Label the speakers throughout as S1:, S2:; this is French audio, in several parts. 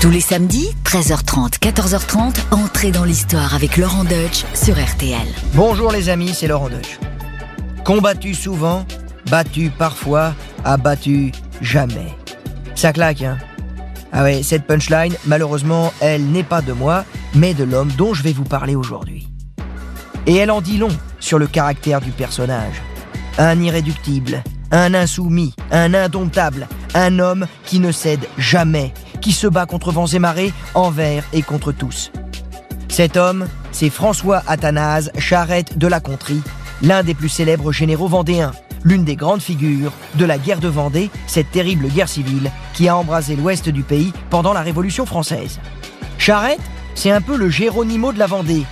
S1: Tous les samedis, 13h30, 14h30, entrez dans l'histoire avec Laurent Deutsch sur RTL.
S2: Bonjour les amis, c'est Laurent Deutsch. Combattu souvent, battu parfois, abattu jamais. Ça claque, hein Ah ouais, cette punchline, malheureusement, elle n'est pas de moi, mais de l'homme dont je vais vous parler aujourd'hui. Et elle en dit long sur le caractère du personnage. Un irréductible, un insoumis, un indomptable, un homme qui ne cède jamais, qui se bat contre vents et marées, envers et contre tous. Cet homme, c'est François Athanase Charette de la Contrie, l'un des plus célèbres généraux vendéens, l'une des grandes figures de la guerre de Vendée, cette terrible guerre civile qui a embrasé l'ouest du pays pendant la Révolution française. Charette, c'est un peu le Géronimo de la Vendée,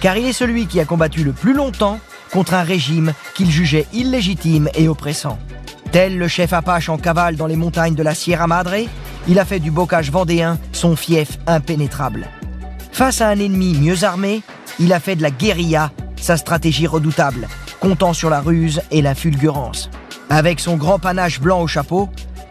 S2: car il est celui qui a combattu le plus longtemps contre un régime qu'il jugeait illégitime et oppressant. Tel le chef Apache en cavale dans les montagnes de la Sierra Madre, il a fait du bocage vendéen son fief impénétrable. Face à un ennemi mieux armé, il a fait de la guérilla sa stratégie redoutable, comptant sur la ruse et la fulgurance. Avec son grand panache blanc au chapeau,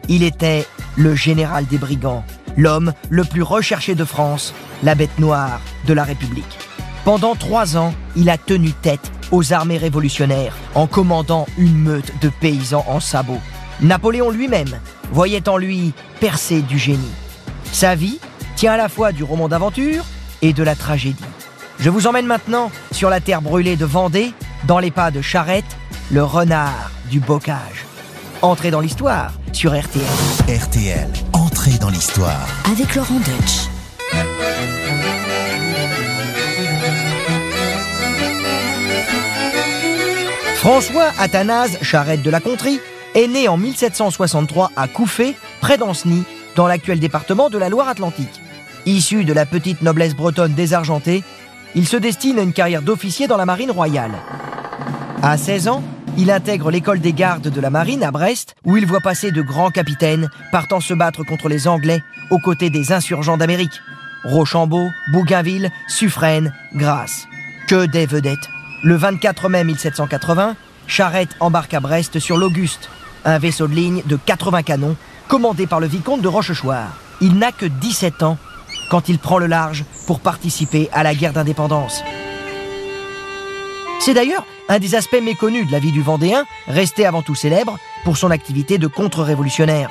S2: il était le général des brigands, l'homme le plus recherché de France, la bête noire de la République. Pendant trois ans, il a tenu tête aux armées révolutionnaires en commandant une meute de paysans en sabots. Napoléon lui-même voyait en lui percer du génie. Sa vie tient à la fois du roman d'aventure et de la tragédie. Je vous emmène maintenant sur la terre brûlée de Vendée, dans les pas de Charette, le renard du bocage. Entrez dans l'histoire sur RTL.
S3: RTL, entrée dans l'histoire.
S1: Avec Laurent Deutsch.
S2: François Athanase Charette de la Contrie est né en 1763 à Couffé, près d'Ancenis, dans l'actuel département de la Loire-Atlantique. Issu de la petite noblesse bretonne désargentée, il se destine à une carrière d'officier dans la marine royale. À 16 ans, il intègre l'école des gardes de la marine à Brest, où il voit passer de grands capitaines partant se battre contre les Anglais aux côtés des insurgents d'Amérique. Rochambeau, Bougainville, Suffren, Grasse. Que des vedettes. Le 24 mai 1780, Charette embarque à Brest sur l'Auguste, un vaisseau de ligne de 80 canons, commandé par le vicomte de Rochechouart. Il n'a que 17 ans quand il prend le large pour participer à la guerre d'indépendance. C'est d'ailleurs un des aspects méconnus de la vie du Vendéen, resté avant tout célèbre pour son activité de contre-révolutionnaire.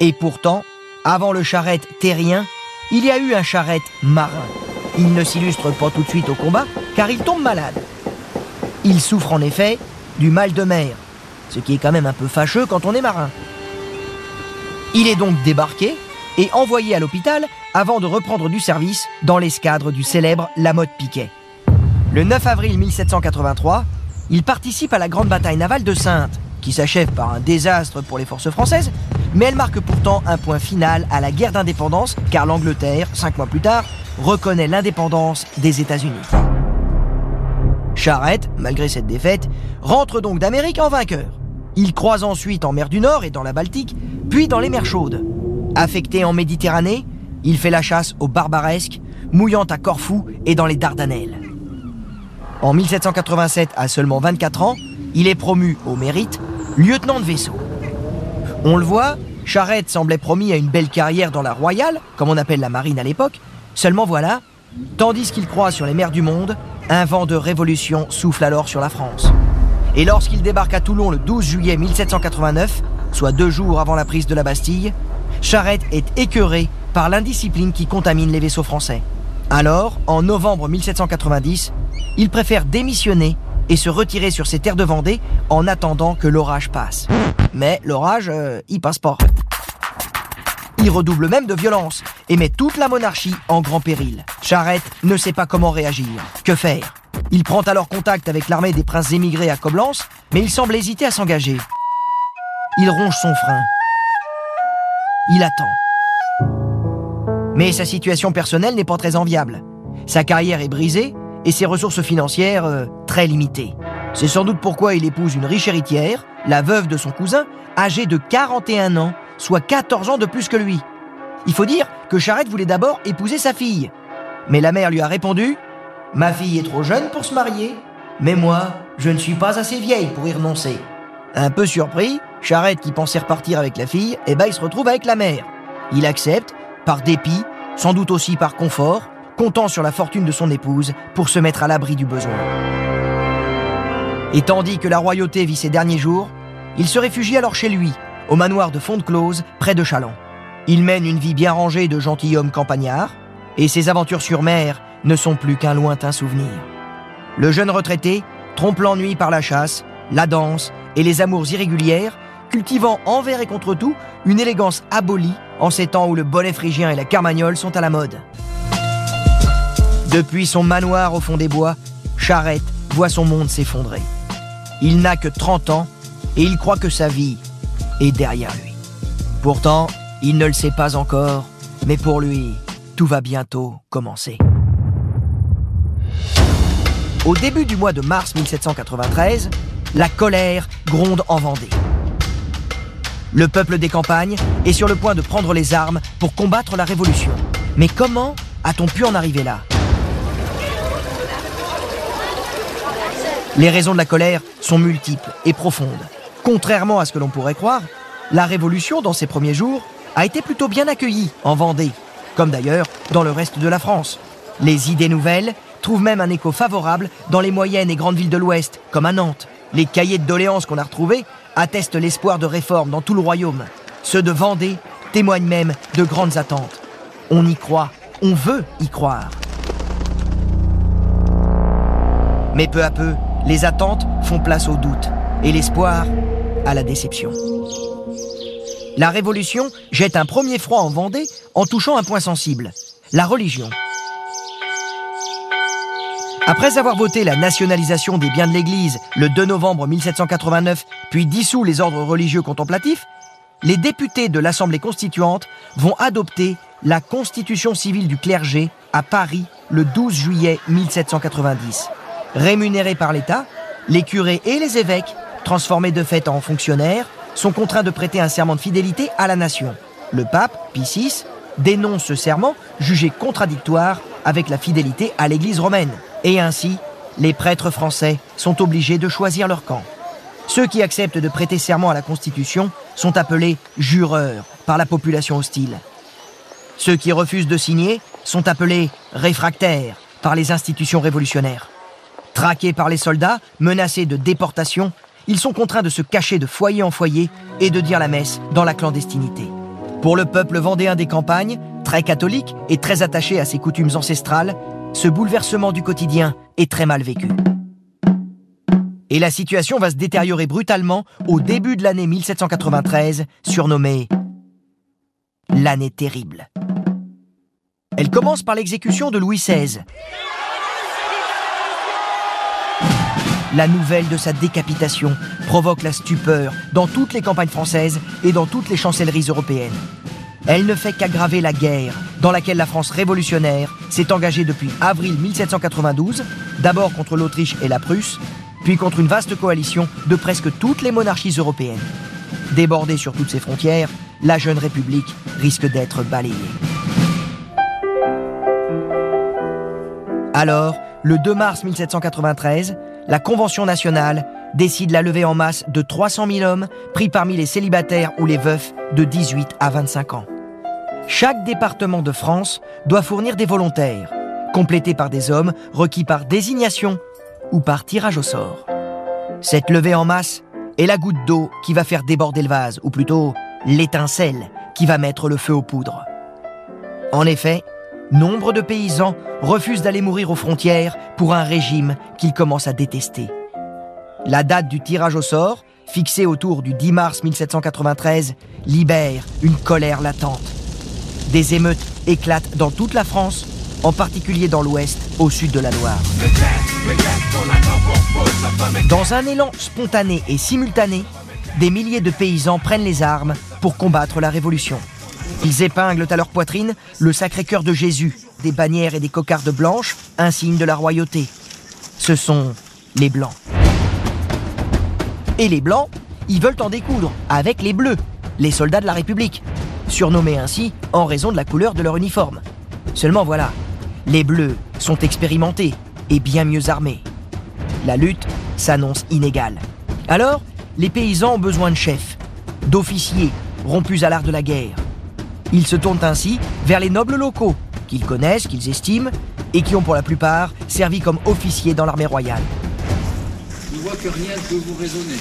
S2: Et pourtant, avant le charrette terrien, il y a eu un charrette marin. Il ne s'illustre pas tout de suite au combat, car il tombe malade. Il souffre en effet du mal de mer, ce qui est quand même un peu fâcheux quand on est marin. Il est donc débarqué et envoyé à l'hôpital avant de reprendre du service dans l'escadre du célèbre Lamotte Piquet. Le 9 avril 1783, il participe à la grande bataille navale de Saintes, qui s'achève par un désastre pour les forces françaises, mais elle marque pourtant un point final à la guerre d'indépendance, car l'Angleterre, cinq mois plus tard, reconnaît l'indépendance des États-Unis. Charette, malgré cette défaite, rentre donc d'Amérique en vainqueur. Il croise ensuite en mer du Nord et dans la Baltique, puis dans les mers chaudes. Affecté en Méditerranée, il fait la chasse aux barbaresques, mouillant à Corfou et dans les Dardanelles. En 1787, à seulement 24 ans, il est promu au mérite lieutenant de vaisseau. On le voit, Charette semblait promis à une belle carrière dans la Royale, comme on appelle la marine à l'époque, seulement voilà, tandis qu'il croit sur les mers du monde, un vent de révolution souffle alors sur la France. Et lorsqu'il débarque à Toulon le 12 juillet 1789, soit deux jours avant la prise de la Bastille, Charette est écœuré par l'indiscipline qui contamine les vaisseaux français. Alors, en novembre 1790, il préfère démissionner et se retirer sur ses terres de Vendée en attendant que l'orage passe. Mais l'orage, euh, il passe pas. Il redouble même de violence et met toute la monarchie en grand péril. Charette ne sait pas comment réagir. Que faire? Il prend alors contact avec l'armée des princes émigrés à Coblence, mais il semble hésiter à s'engager. Il ronge son frein. Il attend. Mais sa situation personnelle n'est pas très enviable. Sa carrière est brisée et ses ressources financières euh, très limitées. C'est sans doute pourquoi il épouse une riche héritière, la veuve de son cousin, âgée de 41 ans, soit 14 ans de plus que lui. Il faut dire que Charette voulait d'abord épouser sa fille. Mais la mère lui a répondu Ma fille est trop jeune pour se marier, mais moi, je ne suis pas assez vieille pour y renoncer. Un peu surpris, Charette, qui pensait repartir avec la fille, eh ben il se retrouve avec la mère. Il accepte, par dépit, sans doute aussi par confort, comptant sur la fortune de son épouse pour se mettre à l'abri du besoin. Et tandis que la royauté vit ses derniers jours, il se réfugie alors chez lui, au manoir de Fonte-Close, près de Chaland. Il mène une vie bien rangée de gentilhomme campagnard, et ses aventures sur mer ne sont plus qu'un lointain souvenir. Le jeune retraité trompe l'ennui par la chasse, la danse et les amours irrégulières, cultivant envers et contre tout une élégance abolie en ces temps où le bonnet phrygien et la carmagnole sont à la mode. Depuis son manoir au fond des bois, Charette voit son monde s'effondrer. Il n'a que 30 ans et il croit que sa vie est derrière lui. Pourtant, il ne le sait pas encore, mais pour lui, tout va bientôt commencer. Au début du mois de mars 1793, la colère gronde en Vendée. Le peuple des campagnes est sur le point de prendre les armes pour combattre la révolution. Mais comment a-t-on pu en arriver là? Les raisons de la colère sont multiples et profondes. Contrairement à ce que l'on pourrait croire, la révolution, dans ses premiers jours, a été plutôt bien accueillie en Vendée, comme d'ailleurs dans le reste de la France. Les idées nouvelles trouvent même un écho favorable dans les moyennes et grandes villes de l'Ouest, comme à Nantes. Les cahiers de doléances qu'on a retrouvés attestent l'espoir de réforme dans tout le royaume. Ceux de Vendée témoignent même de grandes attentes. On y croit, on veut y croire. Mais peu à peu, les attentes font place au doute et l'espoir à la déception. La Révolution jette un premier froid en Vendée en touchant un point sensible, la religion. Après avoir voté la nationalisation des biens de l'Église le 2 novembre 1789, puis dissous les ordres religieux contemplatifs, les députés de l'Assemblée constituante vont adopter la Constitution civile du clergé à Paris le 12 juillet 1790. Rémunérés par l'État, les curés et les évêques, transformés de fait en fonctionnaires, sont contraints de prêter un serment de fidélité à la nation. Le pape, Pie VI, dénonce ce serment, jugé contradictoire avec la fidélité à l'Église romaine. Et ainsi, les prêtres français sont obligés de choisir leur camp. Ceux qui acceptent de prêter serment à la Constitution sont appelés jureurs par la population hostile. Ceux qui refusent de signer sont appelés réfractaires par les institutions révolutionnaires. Traqués par les soldats, menacés de déportation, ils sont contraints de se cacher de foyer en foyer et de dire la messe dans la clandestinité. Pour le peuple vendéen des campagnes, très catholique et très attaché à ses coutumes ancestrales, ce bouleversement du quotidien est très mal vécu. Et la situation va se détériorer brutalement au début de l'année 1793, surnommée l'année terrible. Elle commence par l'exécution de Louis XVI, La nouvelle de sa décapitation provoque la stupeur dans toutes les campagnes françaises et dans toutes les chancelleries européennes. Elle ne fait qu'aggraver la guerre dans laquelle la France révolutionnaire s'est engagée depuis avril 1792, d'abord contre l'Autriche et la Prusse, puis contre une vaste coalition de presque toutes les monarchies européennes. Débordée sur toutes ses frontières, la jeune République risque d'être balayée. Alors, le 2 mars 1793, la Convention nationale décide la levée en masse de 300 000 hommes pris parmi les célibataires ou les veufs de 18 à 25 ans. Chaque département de France doit fournir des volontaires, complétés par des hommes requis par désignation ou par tirage au sort. Cette levée en masse est la goutte d'eau qui va faire déborder le vase, ou plutôt l'étincelle qui va mettre le feu aux poudres. En effet, nombre de paysans refusent d'aller mourir aux frontières pour un régime qu'ils commencent à détester. La date du tirage au sort, fixée autour du 10 mars 1793, libère une colère latente. Des émeutes éclatent dans toute la France, en particulier dans l'ouest, au sud de la Loire. Dans un élan spontané et simultané, des milliers de paysans prennent les armes pour combattre la révolution. Ils épinglent à leur poitrine le sacré cœur de Jésus, des bannières et des cocardes blanches, un signe de la royauté. Ce sont les Blancs. Et les Blancs, ils veulent en découdre avec les Bleus, les soldats de la République, surnommés ainsi en raison de la couleur de leur uniforme. Seulement voilà, les Bleus sont expérimentés et bien mieux armés. La lutte s'annonce inégale. Alors, les paysans ont besoin de chefs, d'officiers rompus à l'art de la guerre. Ils se tournent ainsi vers les nobles locaux, qu'ils connaissent, qu'ils estiment, et qui ont pour la plupart servi comme officiers dans l'armée royale.
S4: Je vois que rien ne peut vous raisonner.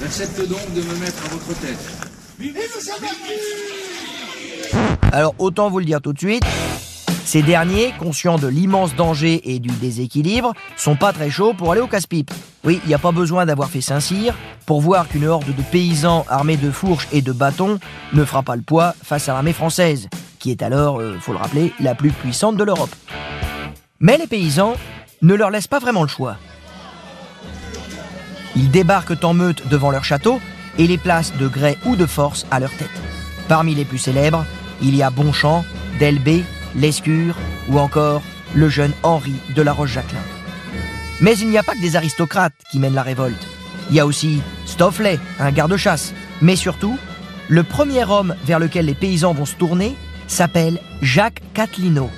S4: J'accepte donc de me mettre à votre tête.
S2: Alors autant vous le dire tout de suite, ces derniers, conscients de l'immense danger et du déséquilibre, sont pas très chauds pour aller au casse-pipe. Oui, il n'y a pas besoin d'avoir fait Saint-Cyr pour voir qu'une horde de paysans armés de fourches et de bâtons ne fera pas le poids face à l'armée française, qui est alors, euh, faut le rappeler, la plus puissante de l'Europe. Mais les paysans ne leur laissent pas vraiment le choix. Ils débarquent en meute devant leur château et les placent de gré ou de force à leur tête. Parmi les plus célèbres, il y a Bonchamp, Delbé, Lescure ou encore le jeune Henri de la Roche-Jacquelin. Mais il n'y a pas que des aristocrates qui mènent la révolte. Il y a aussi Stofflet, un garde-chasse. Mais surtout, le premier homme vers lequel les paysans vont se tourner s'appelle Jacques Catlino.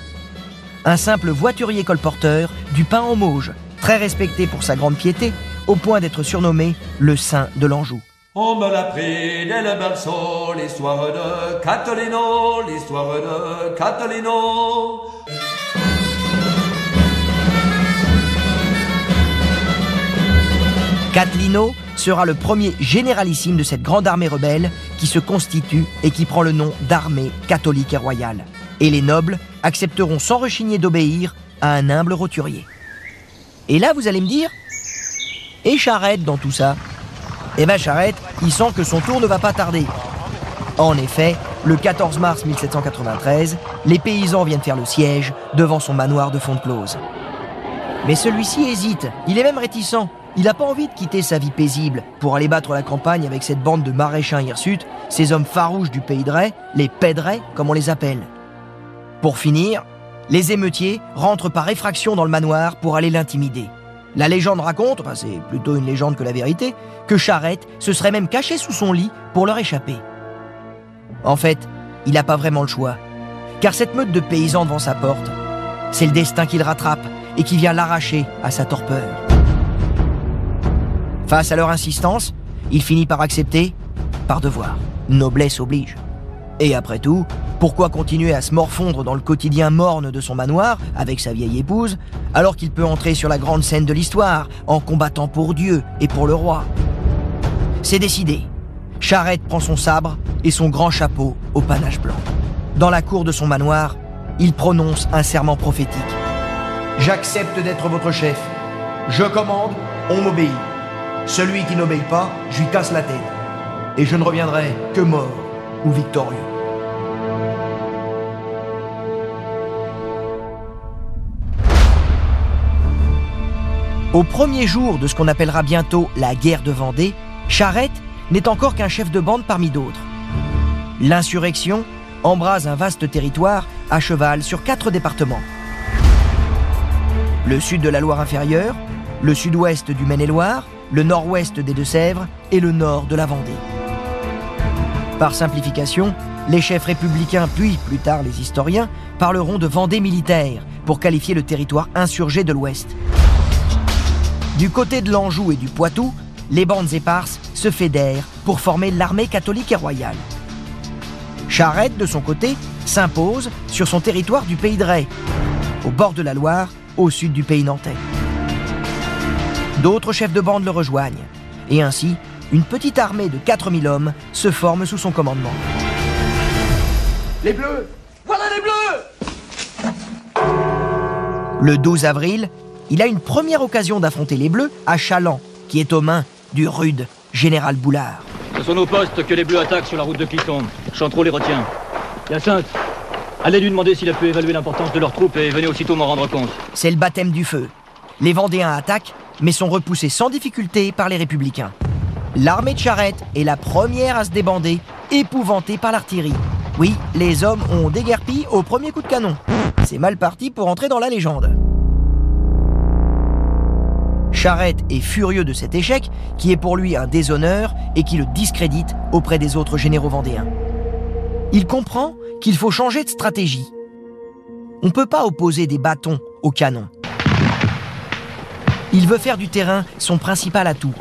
S2: Un simple voiturier colporteur du pain en Mauge, très respecté pour sa grande piété, au point d'être surnommé le Saint de l'Anjou.
S5: On me l'a pris dès le berceau, l'histoire de Catalino, l'histoire de Catalino.
S2: Catlino sera le premier généralissime de cette grande armée rebelle qui se constitue et qui prend le nom d'armée catholique et royale. Et les nobles accepteront sans rechigner d'obéir à un humble roturier. Et là, vous allez me dire, et Charette dans tout ça? Eh ben Charette, il sent que son tour ne va pas tarder. En effet, le 14 mars 1793, les paysans viennent faire le siège devant son manoir de Fontclose. Mais celui-ci hésite, il est même réticent. Il n'a pas envie de quitter sa vie paisible pour aller battre la campagne avec cette bande de maréchins hirsutes, ces hommes farouches du pays de Ray, les Pédrais comme on les appelle. Pour finir, les émeutiers rentrent par effraction dans le manoir pour aller l'intimider. La légende raconte, enfin c'est plutôt une légende que la vérité, que Charette se serait même caché sous son lit pour leur échapper. En fait, il n'a pas vraiment le choix, car cette meute de paysans devant sa porte, c'est le destin qui le rattrape et qui vient l'arracher à sa torpeur. Face à leur insistance, il finit par accepter, par devoir. Noblesse oblige. Et après tout, pourquoi continuer à se morfondre dans le quotidien morne de son manoir avec sa vieille épouse, alors qu'il peut entrer sur la grande scène de l'histoire en combattant pour Dieu et pour le roi? C'est décidé. Charette prend son sabre et son grand chapeau au panache blanc. Dans la cour de son manoir, il prononce un serment prophétique. J'accepte d'être votre chef. Je commande, on m'obéit. Celui qui n'obéit pas, je lui casse la tête. Et je ne reviendrai que mort ou victorieux. Au premier jour de ce qu'on appellera bientôt la guerre de Vendée, Charette n'est encore qu'un chef de bande parmi d'autres. L'insurrection embrase un vaste territoire à cheval sur quatre départements. Le sud de la Loire inférieure, le sud-ouest du Maine-et-Loire, le nord-ouest des Deux-Sèvres et le nord de la Vendée. Par simplification, les chefs républicains puis plus tard les historiens parleront de Vendée militaire pour qualifier le territoire insurgé de l'ouest. Du côté de l'Anjou et du Poitou, les bandes éparses se fédèrent pour former l'armée catholique et royale. Charette, de son côté, s'impose sur son territoire du pays de Ray, au bord de la Loire, au sud du pays nantais. D'autres chefs de bande le rejoignent, et ainsi, une petite armée de 4000 hommes se forme sous son commandement.
S5: Les bleus Voilà les bleus
S2: Le 12 avril, il a une première occasion d'affronter les Bleus à Chaland, qui est aux mains du rude général Boulard.
S6: Ce sont nos postes que les Bleus attaquent sur la route de Cliton. Chantreau les retient. Hyacinthe, allez lui demander s'il a pu évaluer l'importance de leurs troupes et venez aussitôt m'en rendre compte.
S2: C'est le baptême du feu. Les Vendéens attaquent, mais sont repoussés sans difficulté par les Républicains. L'armée de Charette est la première à se débander, épouvantée par l'artillerie. Oui, les hommes ont déguerpi au premier coup de canon. C'est mal parti pour entrer dans la légende. Charette est furieux de cet échec, qui est pour lui un déshonneur et qui le discrédite auprès des autres généraux vendéens. Il comprend qu'il faut changer de stratégie. On ne peut pas opposer des bâtons aux canons. Il veut faire du terrain son principal atout,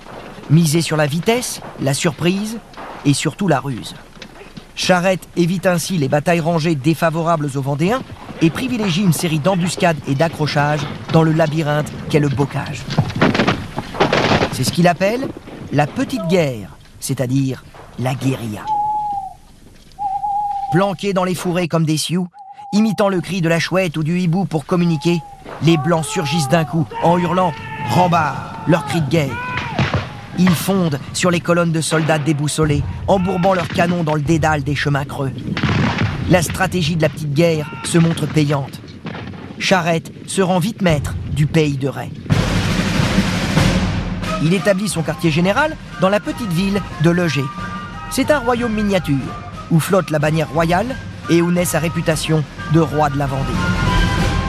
S2: miser sur la vitesse, la surprise et surtout la ruse. Charette évite ainsi les batailles rangées défavorables aux Vendéens et privilégie une série d'embuscades et d'accrochages dans le labyrinthe qu'est le bocage. C'est ce qu'il appelle la petite guerre, c'est-à-dire la guérilla. Planqués dans les fourrés comme des sioux, imitant le cri de la chouette ou du hibou pour communiquer, les blancs surgissent d'un coup en hurlant Rambard, leur cri de guerre. Ils fondent sur les colonnes de soldats déboussolés, embourbant leurs canons dans le dédale des chemins creux. La stratégie de la petite guerre se montre payante. Charette se rend vite maître du pays de Ray. Il établit son quartier général dans la petite ville de Leger. C'est un royaume miniature où flotte la bannière royale et où naît sa réputation de roi de la Vendée.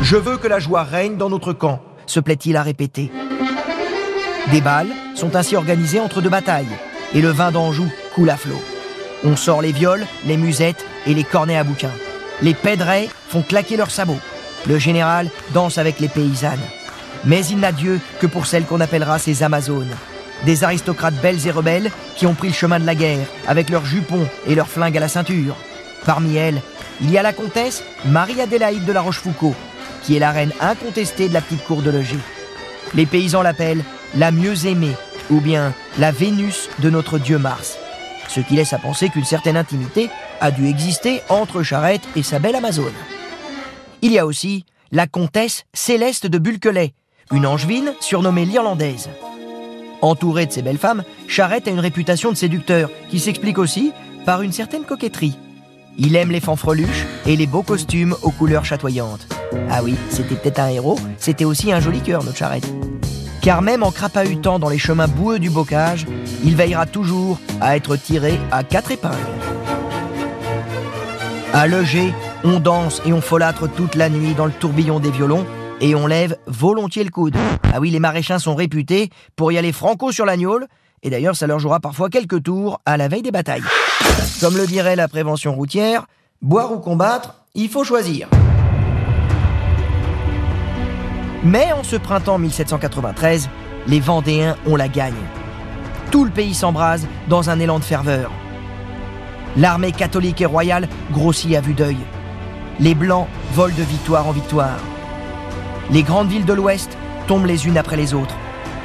S2: Je veux que la joie règne dans notre camp, se plaît-il à répéter. Des balles sont ainsi organisées entre deux batailles, et le vin d'Anjou coule à flot. On sort les viols, les musettes et les cornets à bouquin. Les pèderets font claquer leurs sabots. Le général danse avec les paysannes. Mais il n'a Dieu que pour celles qu'on appellera ses Amazones. Des aristocrates belles et rebelles qui ont pris le chemin de la guerre avec leurs jupons et leurs flingues à la ceinture. Parmi elles, il y a la comtesse Marie-Adélaïde de la Rochefoucauld, qui est la reine incontestée de la petite cour de logis. Les paysans l'appellent la mieux aimée, ou bien la Vénus de notre dieu Mars. Ce qui laisse à penser qu'une certaine intimité a dû exister entre Charette et sa belle Amazone. Il y a aussi la comtesse Céleste de Bulquelet, une angevine surnommée l'Irlandaise. Entourée de ces belles femmes, Charette a une réputation de séducteur qui s'explique aussi par une certaine coquetterie. Il aime les fanfreluches et les beaux costumes aux couleurs chatoyantes. Ah oui, c'était peut-être un héros, c'était aussi un joli cœur, notre Charette. Car même en crapahutant dans les chemins boueux du bocage, il veillera toujours à être tiré à quatre épingles. À Leger, on danse et on folâtre toute la nuit dans le tourbillon des violons et on lève volontiers le coude. Ah oui, les maréchins sont réputés pour y aller franco sur l'agnole, et d'ailleurs ça leur jouera parfois quelques tours à la veille des batailles. Comme le dirait la prévention routière, boire ou combattre, il faut choisir. Mais en ce printemps 1793, les Vendéens ont la gagne. Tout le pays s'embrase dans un élan de ferveur. L'armée catholique et royale grossit à vue d'œil. Les Blancs volent de victoire en victoire. Les grandes villes de l'Ouest tombent les unes après les autres.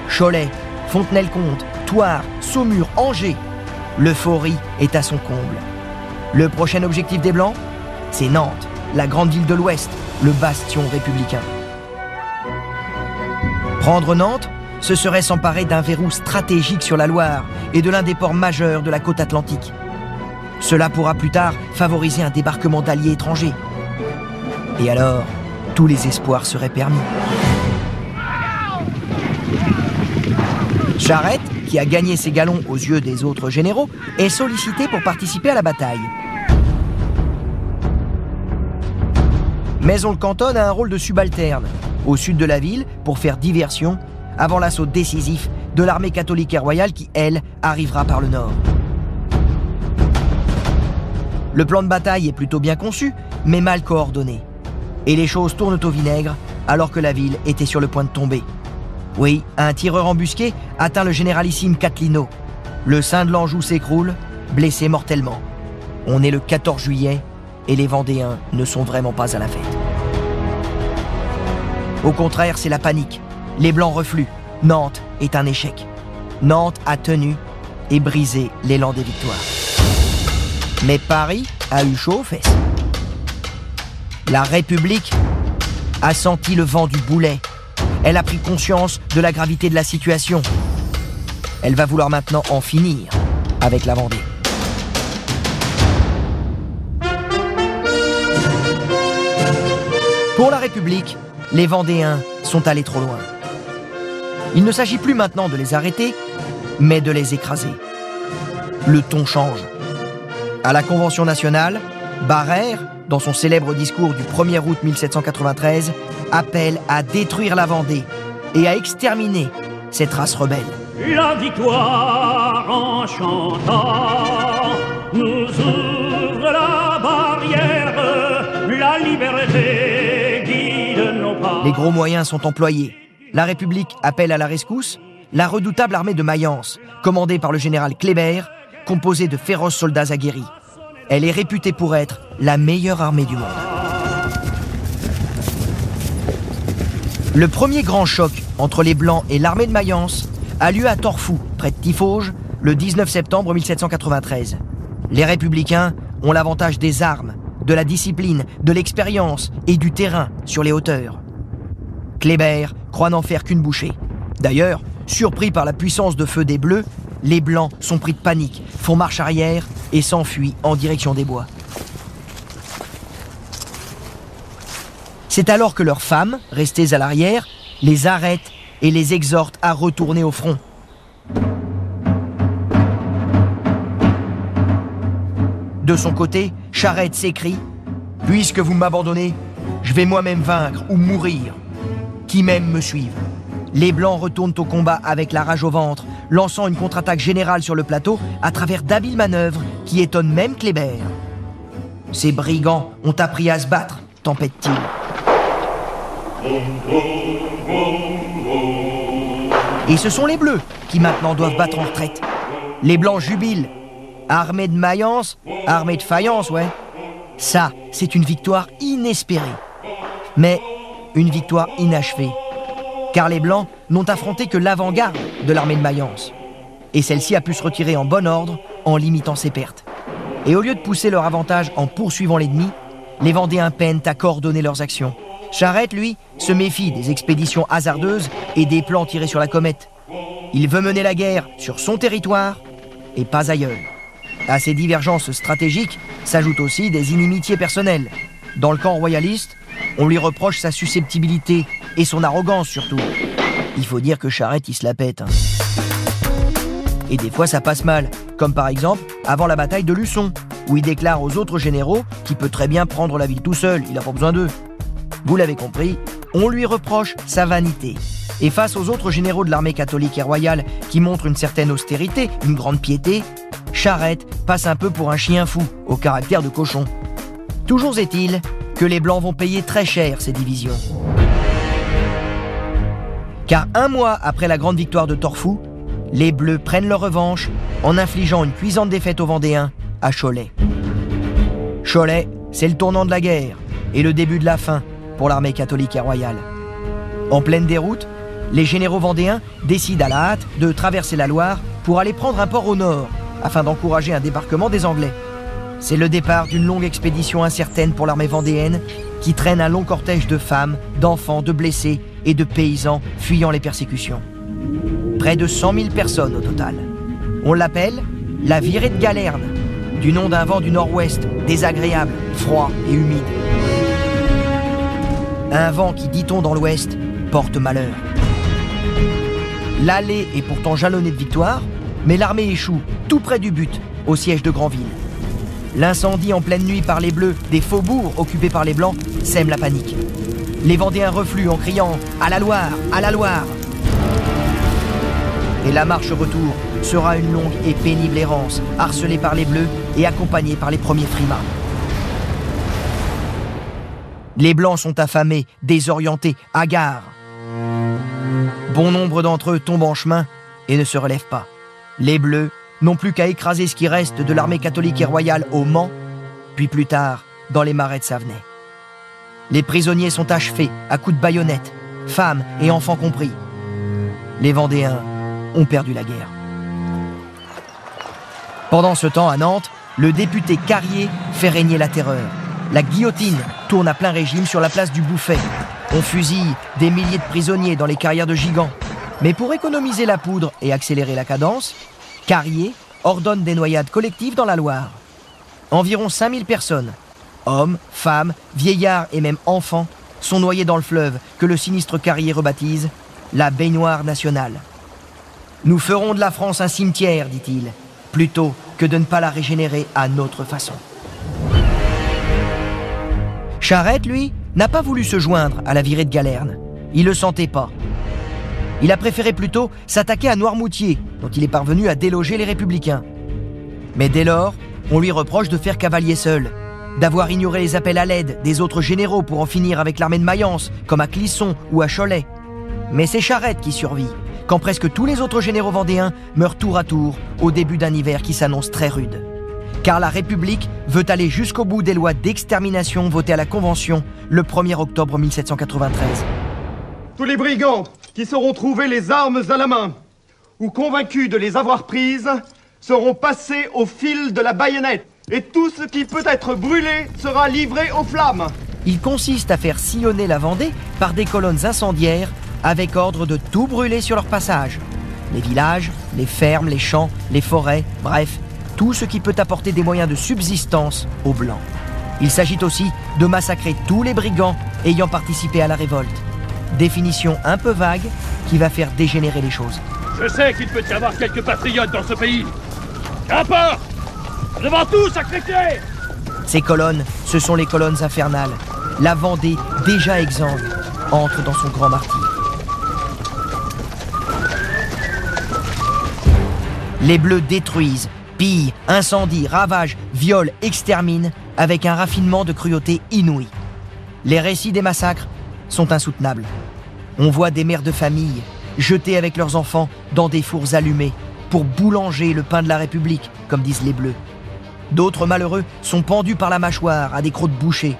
S2: Cholet, Fontenay-le-Comte, Thouars, Saumur, Angers. L'euphorie est à son comble. Le prochain objectif des Blancs, c'est Nantes, la grande ville de l'Ouest, le bastion républicain. Prendre Nantes, ce serait s'emparer d'un verrou stratégique sur la Loire et de l'un des ports majeurs de la côte atlantique. Cela pourra plus tard favoriser un débarquement d'alliés étrangers. Et alors, tous les espoirs seraient permis. Charette, qui a gagné ses galons aux yeux des autres généraux, est sollicité pour participer à la bataille. Mais on le cantonne à un rôle de subalterne, au sud de la ville, pour faire diversion, avant l'assaut décisif de l'armée catholique et royale qui, elle, arrivera par le nord. Le plan de bataille est plutôt bien conçu, mais mal coordonné. Et les choses tournent au vinaigre alors que la ville était sur le point de tomber. Oui, un tireur embusqué atteint le généralissime Catlino. Le sein de l'Anjou s'écroule, blessé mortellement. On est le 14 juillet et les Vendéens ne sont vraiment pas à la fête. Au contraire, c'est la panique. Les Blancs refluent. Nantes est un échec. Nantes a tenu et brisé l'élan des victoires. Mais Paris a eu chaud aux fesses. La République a senti le vent du boulet. Elle a pris conscience de la gravité de la situation. Elle va vouloir maintenant en finir avec la Vendée. Pour la République, les Vendéens sont allés trop loin. Il ne s'agit plus maintenant de les arrêter, mais de les écraser. Le ton change. À la Convention nationale, Barrère, dans son célèbre discours du 1er août 1793, appelle à détruire la Vendée et à exterminer cette race rebelle.
S7: La victoire en chantant nous ouvre la barrière, la liberté guide nos pas.
S2: Les gros moyens sont employés. La République appelle à la rescousse la redoutable armée de Mayence, commandée par le général Kléber, composée de féroces soldats aguerris. Elle est réputée pour être la meilleure armée du monde. Le premier grand choc entre les Blancs et l'armée de Mayence a lieu à Torfou, près de Tifauge, le 19 septembre 1793. Les républicains ont l'avantage des armes, de la discipline, de l'expérience et du terrain sur les hauteurs. Kléber croit n'en faire qu'une bouchée. D'ailleurs, surpris par la puissance de feu des Bleus, les Blancs sont pris de panique, font marche arrière et s'enfuient en direction des bois. C'est alors que leurs femmes, restées à l'arrière, les arrêtent et les exhortent à retourner au front. De son côté, Charette s'écrie Puisque vous m'abandonnez, je vais moi-même vaincre ou mourir. Qui m'aime me suive. Les Blancs retournent au combat avec la rage au ventre, lançant une contre-attaque générale sur le plateau à travers d'habiles manœuvres qui étonnent même Kléber. Ces brigands ont appris à se battre, tempête-t-il. Et ce sont les Bleus qui maintenant doivent battre en retraite. Les Blancs jubilent. Armée de Mayence, armée de faïence, ouais. Ça, c'est une victoire inespérée. Mais une victoire inachevée. Car les Blancs n'ont affronté que l'avant-garde de l'armée de Mayence. Et celle-ci a pu se retirer en bon ordre en limitant ses pertes. Et au lieu de pousser leur avantage en poursuivant l'ennemi, les Vendéens peinent à coordonner leurs actions. Charette, lui, se méfie des expéditions hasardeuses et des plans tirés sur la comète. Il veut mener la guerre sur son territoire et pas ailleurs. À ces divergences stratégiques s'ajoutent aussi des inimitiés personnelles. Dans le camp royaliste, on lui reproche sa susceptibilité et son arrogance surtout. Il faut dire que Charette, il se la pète. hein. Et des fois, ça passe mal, comme par exemple avant la bataille de Luçon, où il déclare aux autres généraux qu'il peut très bien prendre la ville tout seul, il n'a pas besoin d'eux. Vous l'avez compris, on lui reproche sa vanité. Et face aux autres généraux de l'armée catholique et royale qui montrent une certaine austérité, une grande piété, Charette passe un peu pour un chien fou, au caractère de cochon. Toujours est-il que les Blancs vont payer très cher ces divisions. Car un mois après la grande victoire de Torfou, les Bleus prennent leur revanche en infligeant une cuisante défaite aux Vendéens à Cholet. Cholet, c'est le tournant de la guerre et le début de la fin pour l'armée catholique et royale. En pleine déroute, les généraux vendéens décident à la hâte de traverser la Loire pour aller prendre un port au nord afin d'encourager un débarquement des Anglais. C'est le départ d'une longue expédition incertaine pour l'armée vendéenne qui traîne un long cortège de femmes, d'enfants, de blessés et de paysans fuyant les persécutions. Près de 100 000 personnes au total. On l'appelle la virée de Galerne, du nom d'un vent du nord-ouest, désagréable, froid et humide. Un vent qui, dit-on dans l'ouest, porte malheur. L'allée est pourtant jalonnée de victoires, mais l'armée échoue tout près du but, au siège de Granville. L'incendie en pleine nuit par les Bleus des faubourgs occupés par les Blancs sème la panique. Les Vendéens refluent en criant À la Loire À la Loire Et la marche retour sera une longue et pénible errance, harcelée par les Bleus et accompagnée par les premiers frimas. Les Blancs sont affamés, désorientés, hagards. Bon nombre d'entre eux tombent en chemin et ne se relèvent pas. Les Bleus n'ont plus qu'à écraser ce qui reste de l'armée catholique et royale au Mans, puis plus tard dans les marais de Savenay. Les prisonniers sont achevés à coups de baïonnettes, femmes et enfants compris. Les Vendéens ont perdu la guerre. Pendant ce temps, à Nantes, le député Carrier fait régner la terreur. La guillotine tourne à plein régime sur la place du Bouffet. On fusille des milliers de prisonniers dans les carrières de gigants. Mais pour économiser la poudre et accélérer la cadence, Carrier ordonne des noyades collectives dans la Loire. Environ 5000 personnes, hommes, femmes, vieillards et même enfants, sont noyés dans le fleuve que le sinistre Carrier rebaptise la baignoire nationale. Nous ferons de la France un cimetière, dit-il, plutôt que de ne pas la régénérer à notre façon. Charette, lui, n'a pas voulu se joindre à la virée de Galerne. Il le sentait pas. Il a préféré plutôt s'attaquer à Noirmoutier, dont il est parvenu à déloger les républicains. Mais dès lors, on lui reproche de faire cavalier seul, d'avoir ignoré les appels à l'aide des autres généraux pour en finir avec l'armée de Mayence, comme à Clisson ou à Cholet. Mais c'est Charette qui survit, quand presque tous les autres généraux vendéens meurent tour à tour au début d'un hiver qui s'annonce très rude. Car la République veut aller jusqu'au bout des lois d'extermination votées à la Convention le 1er octobre 1793.
S8: Tous les brigands qui sauront trouver les armes à la main ou convaincus de les avoir prises seront passés au fil de la baïonnette. Et tout ce qui peut être brûlé sera livré aux flammes.
S2: Il consiste à faire sillonner la Vendée par des colonnes incendiaires avec ordre de tout brûler sur leur passage. Les villages, les fermes, les champs, les forêts, bref, tout ce qui peut apporter des moyens de subsistance aux Blancs. Il s'agit aussi de massacrer tous les brigands ayant participé à la révolte. Définition un peu vague qui va faire dégénérer les choses.
S7: Je sais qu'il peut y avoir quelques patriotes dans ce pays. Qu'importe Devant tout, sacrifier
S2: Ces colonnes, ce sont les colonnes infernales. La Vendée, déjà exsangue, entre dans son grand martyr. Les Bleus détruisent, pillent, incendient, ravagent, violent, exterminent avec un raffinement de cruauté inouï. Les récits des massacres sont insoutenables. On voit des mères de famille jeter avec leurs enfants dans des fours allumés pour boulanger le pain de la République, comme disent les Bleus. D'autres malheureux sont pendus par la mâchoire à des crocs de boucher.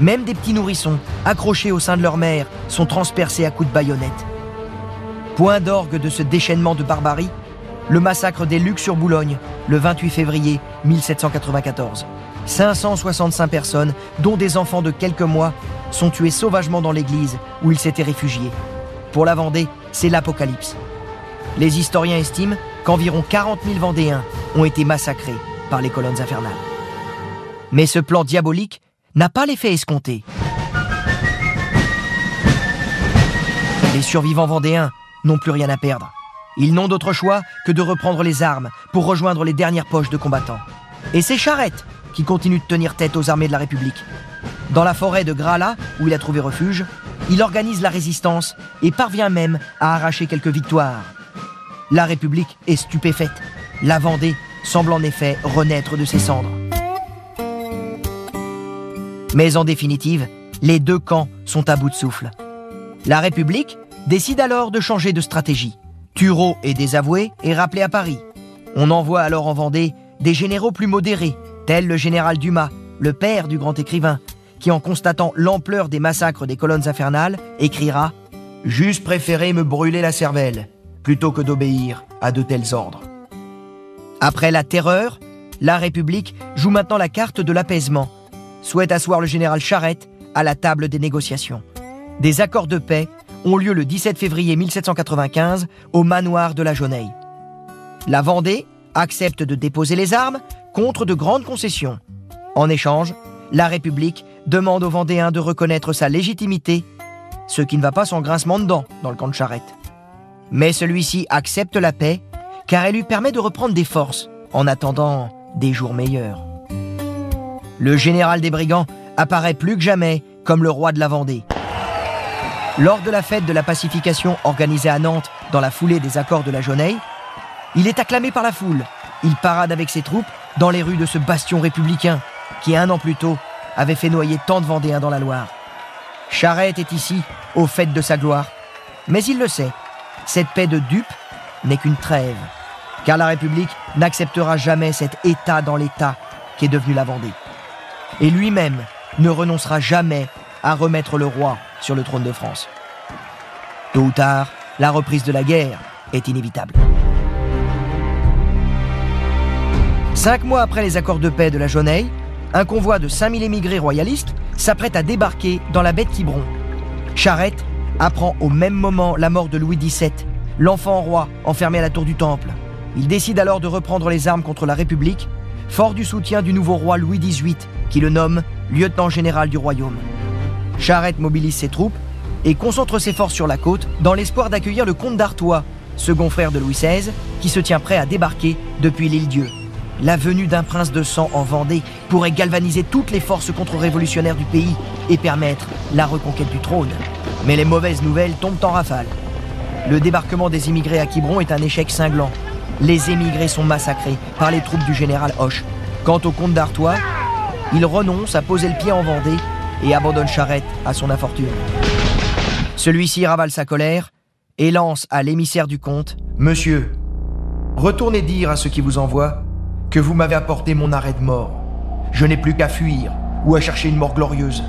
S2: Même des petits nourrissons, accrochés au sein de leur mère, sont transpercés à coups de baïonnette. Point d'orgue de ce déchaînement de barbarie, le massacre des Lucs sur Boulogne, le 28 février 1794. 565 personnes, dont des enfants de quelques mois, sont tués sauvagement dans l'église où ils s'étaient réfugiés. Pour la Vendée, c'est l'apocalypse. Les historiens estiment qu'environ 40 000 Vendéens ont été massacrés par les colonnes infernales. Mais ce plan diabolique n'a pas l'effet escompté. Les survivants vendéens n'ont plus rien à perdre. Ils n'ont d'autre choix que de reprendre les armes pour rejoindre les dernières poches de combattants. Et c'est Charette qui continue de tenir tête aux armées de la République. Dans la forêt de Grala, où il a trouvé refuge, il organise la résistance et parvient même à arracher quelques victoires. La République est stupéfaite. La Vendée semble en effet renaître de ses cendres. Mais en définitive, les deux camps sont à bout de souffle. La République décide alors de changer de stratégie. Thureau est désavoué et rappelé à Paris. On envoie alors en Vendée des généraux plus modérés, tels le général Dumas, le père du grand écrivain, qui en constatant l'ampleur des massacres des colonnes infernales, écrira ⁇ J'eusse préféré me brûler la cervelle, plutôt que d'obéir à de tels ordres. Après la terreur, la République joue maintenant la carte de l'apaisement, souhaite asseoir le général Charette à la table des négociations. Des accords de paix ont lieu le 17 février 1795 au manoir de la Jauneille. La Vendée accepte de déposer les armes contre de grandes concessions. En échange, la République demande aux Vendéens de reconnaître sa légitimité, ce qui ne va pas sans grincement de dents dans le camp de Charette. Mais celui-ci accepte la paix car elle lui permet de reprendre des forces en attendant des jours meilleurs. Le général des brigands apparaît plus que jamais comme le roi de la Vendée. Lors de la fête de la pacification organisée à Nantes dans la foulée des accords de la Jauneille, il est acclamé par la foule. Il parade avec ses troupes dans les rues de ce bastion républicain qui, un an plus tôt, avait fait noyer tant de Vendéens dans la Loire. Charette est ici, au fait de sa gloire. Mais il le sait, cette paix de dupe n'est qu'une trêve, car la République n'acceptera jamais cet État dans l'État qui est devenu la Vendée. Et lui-même ne renoncera jamais à remettre le roi sur le trône de France. Tôt ou tard, la reprise de la guerre est inévitable. Cinq mois après les accords de paix de la Jauneille, un convoi de 5000 émigrés royalistes s'apprête à débarquer dans la baie de Quiberon. Charette apprend au même moment la mort de Louis XVII, l'enfant roi enfermé à la tour du Temple. Il décide alors de reprendre les armes contre la République, fort du soutien du nouveau roi Louis XVIII, qui le nomme lieutenant général du royaume. Charette mobilise ses troupes et concentre ses forces sur la côte dans l'espoir d'accueillir le comte d'Artois, second frère de Louis XVI, qui se tient prêt à débarquer depuis l'île Dieu. La venue d'un prince de sang en Vendée pourrait galvaniser toutes les forces contre-révolutionnaires du pays et permettre la reconquête du trône. Mais les mauvaises nouvelles tombent en rafale. Le débarquement des immigrés à Quiberon est un échec cinglant. Les émigrés sont massacrés par les troupes du général Hoche. Quant au comte d'Artois, il renonce à poser le pied en Vendée et abandonne Charette à son infortune. Celui-ci ravale sa colère et lance à l'émissaire du comte Monsieur, retournez dire à ceux qui vous envoient que vous m'avez apporté mon arrêt de mort. Je n'ai plus qu'à fuir ou à chercher une mort glorieuse.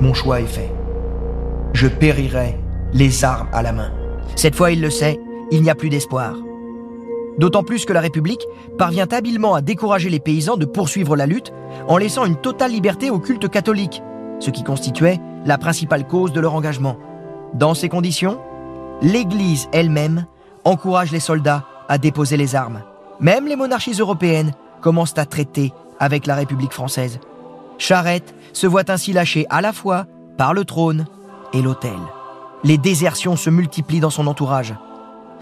S2: Mon choix est fait. Je périrai les armes à la main. Cette fois, il le sait, il n'y a plus d'espoir. D'autant plus que la République parvient habilement à décourager les paysans de poursuivre la lutte en laissant une totale liberté au culte catholique, ce qui constituait la principale cause de leur engagement. Dans ces conditions, l'Église elle-même encourage les soldats à déposer les armes. Même les monarchies européennes commencent à traiter avec la République française. Charette se voit ainsi lâché à la fois par le trône et l'autel. Les désertions se multiplient dans son entourage.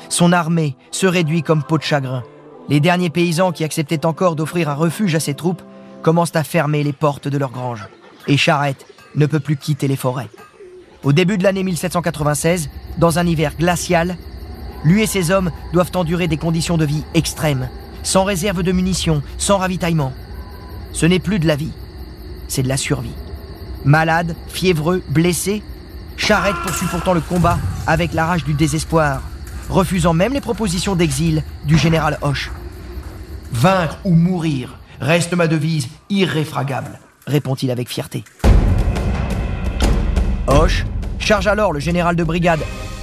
S2: Son armée se réduit comme peau de chagrin. Les derniers paysans qui acceptaient encore d'offrir un refuge à ses troupes commencent à fermer les portes de leurs granges. Et Charette ne peut plus quitter les forêts. Au début de l'année 1796, dans un hiver glacial, lui et ses hommes doivent endurer des conditions de vie extrêmes, sans réserve de munitions, sans ravitaillement. Ce n'est plus de la vie, c'est de la survie. Malade, fiévreux, blessé, Charette poursuit pourtant le combat avec la rage du désespoir, refusant même les propositions d'exil du général Hoche. Vaincre ou mourir reste ma devise irréfragable, répond-il avec fierté. Hoche charge alors le général de brigade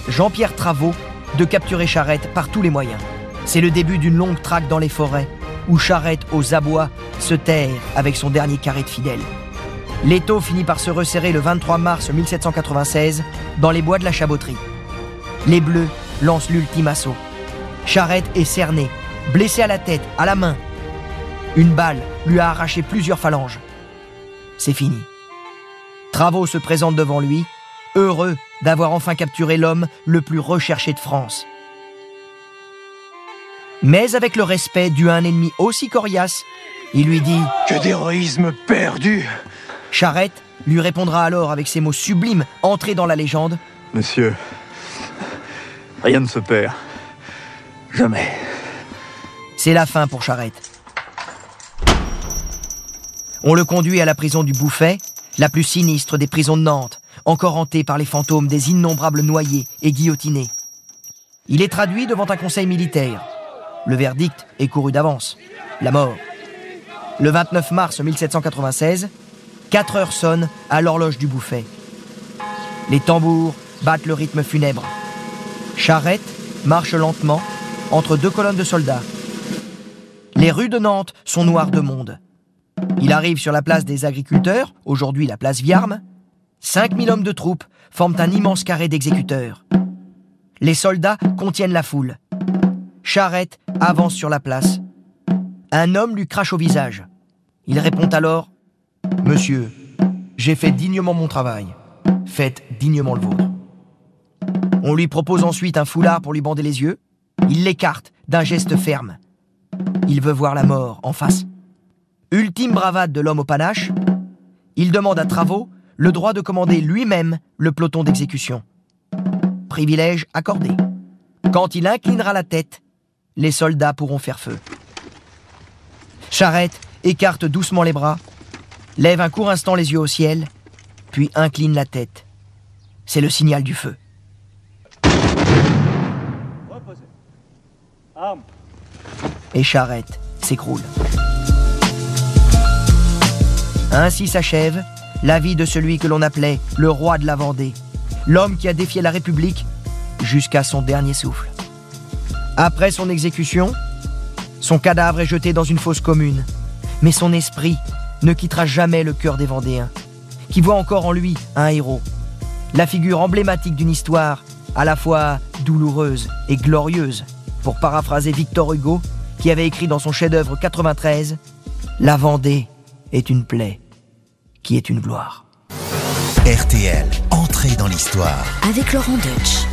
S2: Jean-Pierre Travaux de capturer Charette par tous les moyens. C'est le début d'une longue traque dans les forêts où Charette aux abois se terre avec son dernier carré de fidèles. L'étau finit par se resserrer le 23 mars 1796 dans les bois de la Chaboterie. Les Bleus lancent l'ultime assaut. Charette est cerné, blessé à la tête, à la main. Une balle lui a arraché plusieurs phalanges. C'est fini. Travaux se présente devant lui, heureux d'avoir enfin capturé l'homme le plus recherché de France. Mais avec le respect dû à un ennemi aussi coriace, il lui dit
S9: Que d'héroïsme perdu
S2: Charette lui répondra alors avec ces mots sublimes entrés dans la légende
S9: Monsieur, rien ne se perd. Jamais.
S2: C'est la fin pour Charette. On le conduit à la prison du Bouffet, la plus sinistre des prisons de Nantes, encore hantée par les fantômes des innombrables noyés et guillotinés. Il est traduit devant un conseil militaire. Le verdict est couru d'avance. La mort. Le 29 mars 1796, 4 heures sonnent à l'horloge du Bouffet. Les tambours battent le rythme funèbre. Charrette marche lentement entre deux colonnes de soldats. Les rues de Nantes sont noires de monde. Il arrive sur la place des agriculteurs, aujourd'hui la place Viarme. 5000 hommes de troupes forment un immense carré d'exécuteurs. Les soldats contiennent la foule. Charrette avance sur la place. Un homme lui crache au visage. Il répond alors Monsieur, j'ai fait dignement mon travail. Faites dignement le vôtre. On lui propose ensuite un foulard pour lui bander les yeux. Il l'écarte d'un geste ferme. Il veut voir la mort en face. Ultime bravade de l'homme au panache, il demande à Travaux le droit de commander lui-même le peloton d'exécution. Privilège accordé. Quand il inclinera la tête, les soldats pourront faire feu. Charrette écarte doucement les bras, lève un court instant les yeux au ciel, puis incline la tête. C'est le signal du feu. Et Charrette s'écroule. Ainsi s'achève la vie de celui que l'on appelait le roi de la Vendée, l'homme qui a défié la République jusqu'à son dernier souffle. Après son exécution, son cadavre est jeté dans une fosse commune, mais son esprit ne quittera jamais le cœur des Vendéens, qui voient encore en lui un héros, la figure emblématique d'une histoire à la fois douloureuse et glorieuse, pour paraphraser Victor Hugo, qui avait écrit dans son chef-d'œuvre 93 La Vendée est une plaie qui est une gloire.
S3: RTL, entrée dans l'histoire.
S1: Avec Laurent Deutsch.